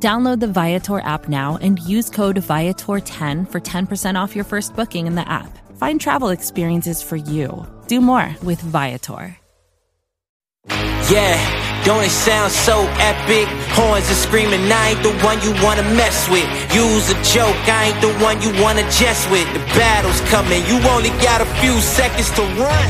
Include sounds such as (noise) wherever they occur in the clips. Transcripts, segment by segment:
Download the Viator app now and use code Viator10 for 10% off your first booking in the app. Find travel experiences for you. Do more with Viator. Yeah, don't it sound so epic? Horns are screaming, I ain't the one you wanna mess with. Use a joke, I ain't the one you wanna jest with. The battle's coming, you only got a few seconds to run.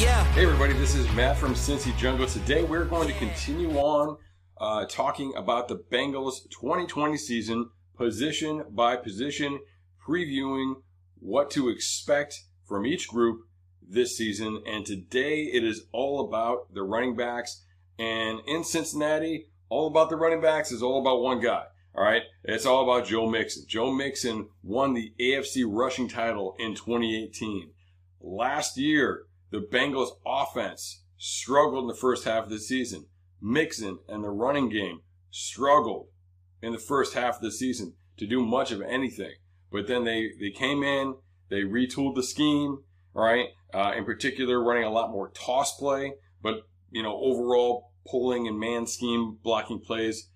Yeah. Hey everybody, this is Matt from Cincy Jungle. Today we're going to continue on uh, talking about the Bengals 2020 season, position by position, previewing what to expect from each group this season. And today it is all about the running backs. And in Cincinnati, all about the running backs is all about one guy. All right. It's all about Joe Mixon. Joe Mixon won the AFC rushing title in 2018. Last year, the Bengals offense struggled in the first half of the season. Mixon and the running game struggled in the first half of the season to do much of anything. But then they, they came in, they retooled the scheme, right? Uh, in particular, running a lot more toss play, but, you know, overall pulling and man scheme blocking plays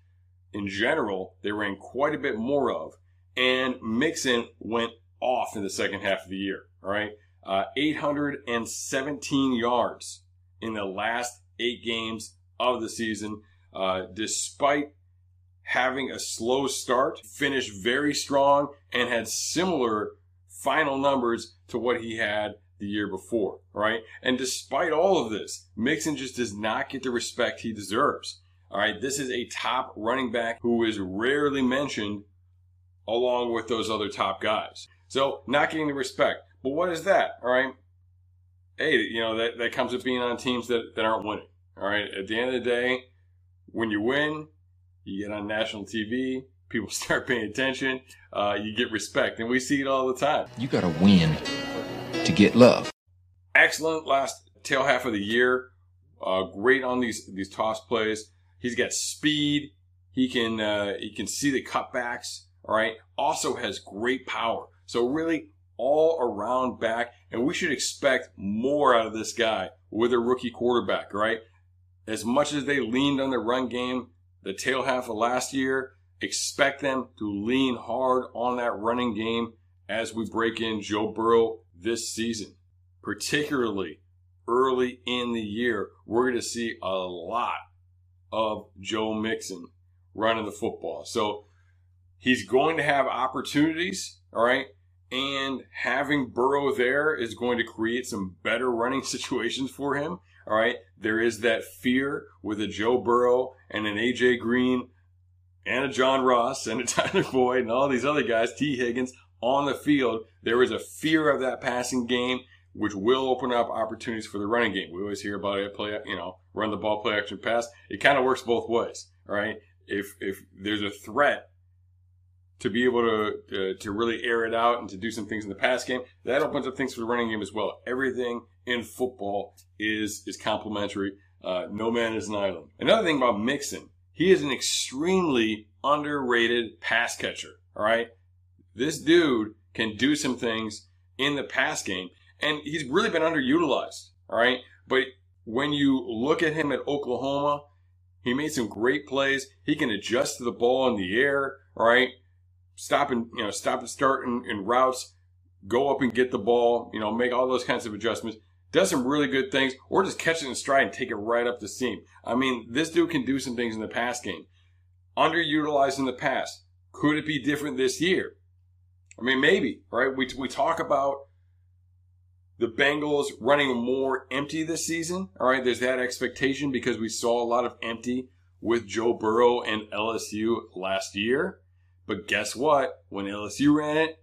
in general, they ran quite a bit more of. And Mixon went off in the second half of the year, all right? Uh, 817 yards in the last eight games of the season, uh, despite having a slow start, finished very strong and had similar final numbers to what he had the year before, right? And despite all of this, Mixon just does not get the respect he deserves. All right, this is a top running back who is rarely mentioned along with those other top guys. So, not getting the respect. But what is that? All right. Hey, you know, that, that comes with being on teams that, that aren't winning. All right. At the end of the day, when you win, you get on national TV, people (laughs) start paying attention, uh, you get respect. And we see it all the time. You got to win to get love. Excellent last tail half of the year. Uh, great on these, these toss plays. He's got speed. He can, uh, he can see the cutbacks. All right. Also has great power. So really all around back. And we should expect more out of this guy with a rookie quarterback, right? As much as they leaned on the run game the tail half of last year, expect them to lean hard on that running game as we break in Joe Burrow this season. Particularly early in the year, we're going to see a lot of Joe Mixon running the football. So he's going to have opportunities, all right? And having Burrow there is going to create some better running (laughs) situations for him. All right. There is that fear with a Joe Burrow and an AJ Green and a John Ross and a (laughs) Tyler Boyd and all these other guys, Tee Higgins on the field. There is a fear of that passing game, which will open up opportunities for the running game. We always hear about it, play, you know, run the ball, play action pass. It kind of works both ways. All right. If, if there's a threat to be able to, to, to really air it out and to do some things in the pass game, that opens up things for the running game as well. Everything in football is is complementary. Uh, no man is an island. Another thing about Mixon, he is an extremely underrated pass catcher. All right, this dude can do some things in the pass game, and he's really been underutilized. All right, but when you look at him at Oklahoma, he made some great plays. He can adjust to the ball in the air. All right, stop and you know stop and start in, in routes, go up and get the ball. You know, make all those kinds of adjustments does some really good things, or just catch it in stride and take it right up the seam. I mean, this dude can do some things in the pass game. Underutilized in the past. Could it be different this year? I mean, maybe, right? We, we talk about the Bengals running more empty this season. All right, there's that expectation because we saw a lot of empty with Joe Burrow and LSU last year. But guess what? When LSU ran it,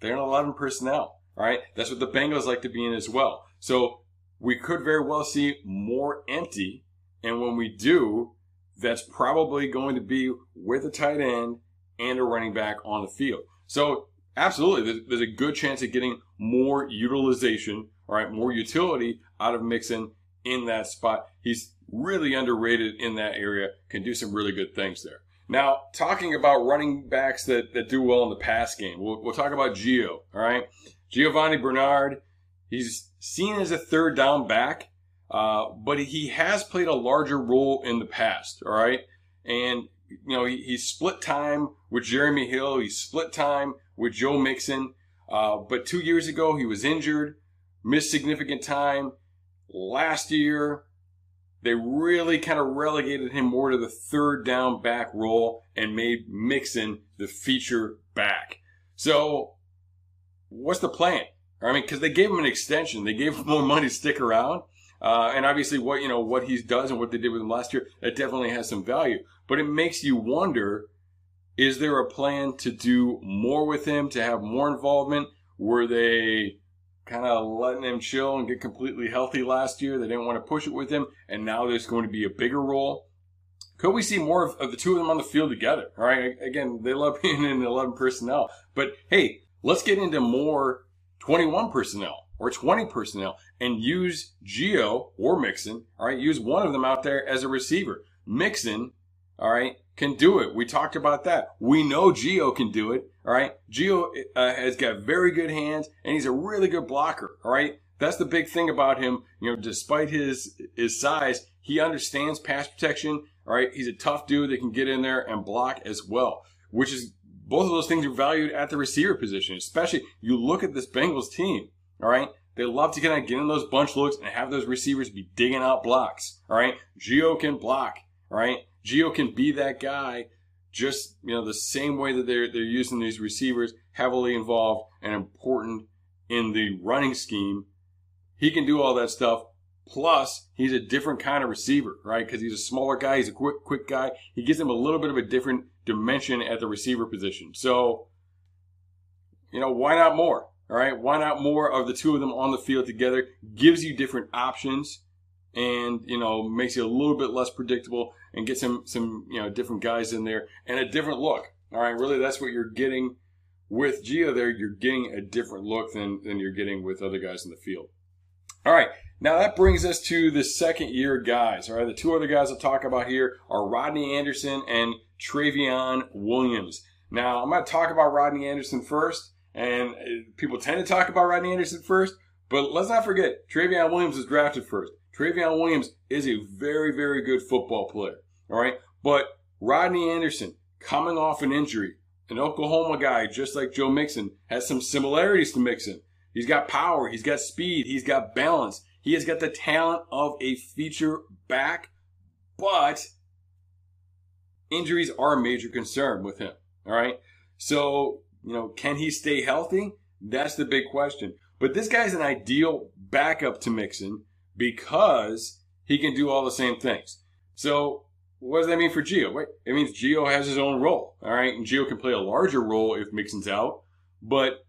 they're in 11 personnel. Right, that's what the Bengals like to be in as well. So we could very well see more empty. And when we do, that's probably going to be with a tight end and a running back on the field. So absolutely, there's, there's a good chance of getting more utilization, all right, more utility out of Mixon in that spot. He's really underrated in that area, can do some really good things there. Now, talking about running backs that, that do well in the pass game, we'll, we'll talk about Gio, all right? Giovanni Bernard, he's seen as a third down back, uh, but he has played a larger role in the past, all right? And, you know, he, he split time with Jeremy Hill, he split time with Joe Mixon, uh, but two years ago he was injured, missed significant time. Last year, they really kind of relegated him more to the third down back role and made Mixon the feature back. So, what's the plan? I mean, because they gave him an extension, they gave (laughs) him more money to stick around, uh, and obviously, what you know, what he does and what they did with him last year, it definitely has some value. But it makes you wonder: Is there a plan to do more with him, to have more involvement? Were they kind of letting him chill and get completely healthy last year. They didn't want to push it with him, and now there's going to be a bigger role. Could we see more of, of the two of them on the field together? All right, again, they love (laughs) being in 11 personnel, but hey, let's get into more 21 personnel or 20 personnel and use Gio or Mixon. All right, use one of them out there as a receiver. Mixon, all right, can do it. We talked about that. We know Gio can do it. All right. Gio uh, has got very good hands and he's a really good blocker. All right. That's the big thing about him. You know, despite his, his size, he understands pass protection. All right. He's a tough dude that can get in there and block as well, which is both of those things are valued at the receiver position, especially you look at this Bengals team. All right. They love to kind of get in those bunch looks and have those receivers be digging out blocks. All right. Gio can block. All right. Gio can be that guy just, you know, the same way that they're, they're using these receivers heavily involved and important in the running scheme. He can do all that stuff. Plus, he's a different kind of receiver, right? Because he's a smaller guy. He's a quick, quick guy. He gives him a little bit of a different dimension at the receiver position. So, you know, why not more? All right. Why not more of the two of them on the field together? Gives you different options and, you know, makes you a little bit less predictable and get some some you know different guys in there and a different look. All right, really, that's what you're getting with Gio. There, you're getting a different look than than you're getting with other guys in the field. All right, now that brings us to the second year guys. All right, the two other guys I'll talk about here are Rodney Anderson and Trayveon Williams. Now I'm going to talk about Rodney Anderson first, and uh, people tend to talk about Rodney Anderson first, but let's not forget Trayveon Williams was drafted first. Trayveon Williams is a very, very good football player. All right. But Rodney Anderson, coming off an injury, an Oklahoma guy, just like Joe Mixon, has some similarities to Mixon. He's got power, he's got speed, he's got balance, he has got the talent of a feature back, but injuries are a major concern with him. All right. So, you know, can he stay healthy? That's the big question. But this guy's an ideal backup to Mixon because he can do all the same things. So what does that mean for Gio? Wait, it means Gio has his own role. All right, and Gio can play a larger role if Mixon's out, but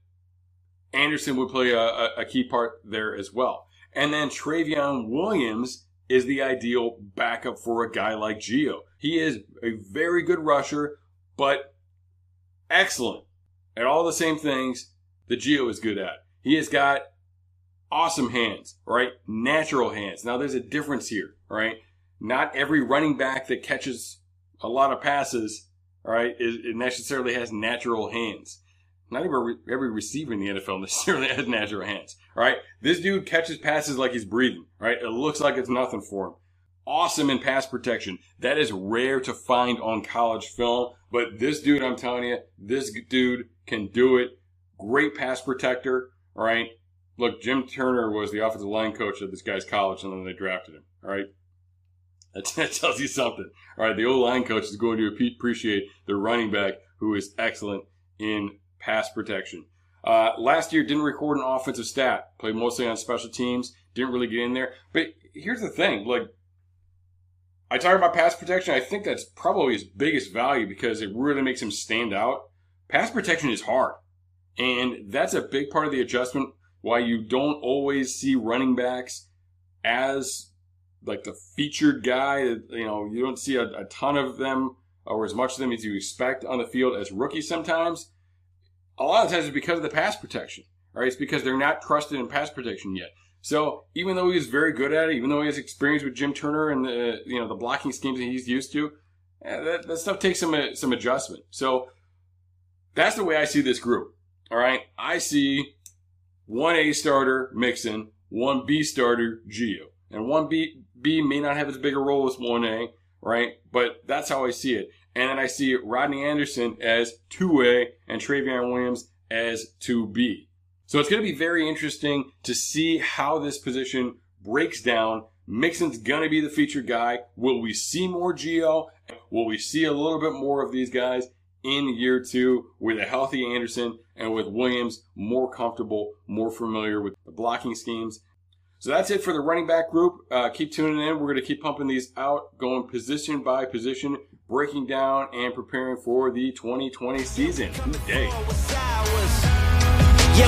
Anderson would play a, a, a key part there as well. And then Trayveon Williams is the ideal backup for a guy like Gio. He is a very good rusher, but excellent at all the same things that Gio is good at. He has got awesome hands, right? Natural hands. Now there's a difference here, right? Not every running back that catches a lot of passes, right, is, it necessarily has natural hands. Not even every receiver in the NFL (laughs) necessarily has natural hands, right? This dude catches passes like he's breathing, right? It looks like it's nothing for him. Awesome in pass protection. That is rare to find on college film, but this dude, I'm telling you, this dude can do it. Great pass protector, all right? Look, Jim Turner was the offensive line coach at this guy's college, and then they drafted him. All right, (laughs) that, tells you something. All right, the old line coach is going to appreciate the running back who is excellent in pass protection. Uh, last year, didn't record an offensive stat. Played mostly on special teams. Didn't really get in there. But here's the thing: like, I talk about pass protection. I think that's probably his biggest value because it really makes him stand out. Pass protection is hard, and that's a big part of the adjustment why you don't always see running backs as like the featured guy. You know, you don't see a, a ton of them or as much of them as you expect on the field as rookies sometimes. a lot of times it's because of the pass protection. Right? It's because they're not trusted in pass protection yet. So even though he's very good at it, even though he has experience with Jim Turner and the you know the blocking schemes that he's used to, eh, that, that stuff takes some uh, some adjustment. So that's the way I see this group. All right, I see one A starter Mixon, one B starter Gio, and one B B may not have as big a role as one A, right? But that's how I see it. And I see Rodney Anderson as two A and Trayveon Williams as two B. So it's going to be very interesting to see how this position breaks down. Mixon's going to be the featured guy. Will we see more Gio? Will we see a little bit more of these guys in year two with a healthy Anderson and with Williams more comfortable, more familiar with the blocking schemes? So that's it for the running back group. Uh, keep tuning in. We're going to keep pumping these out, going position by position, breaking down and preparing for the 2020 season. Day. Yeah,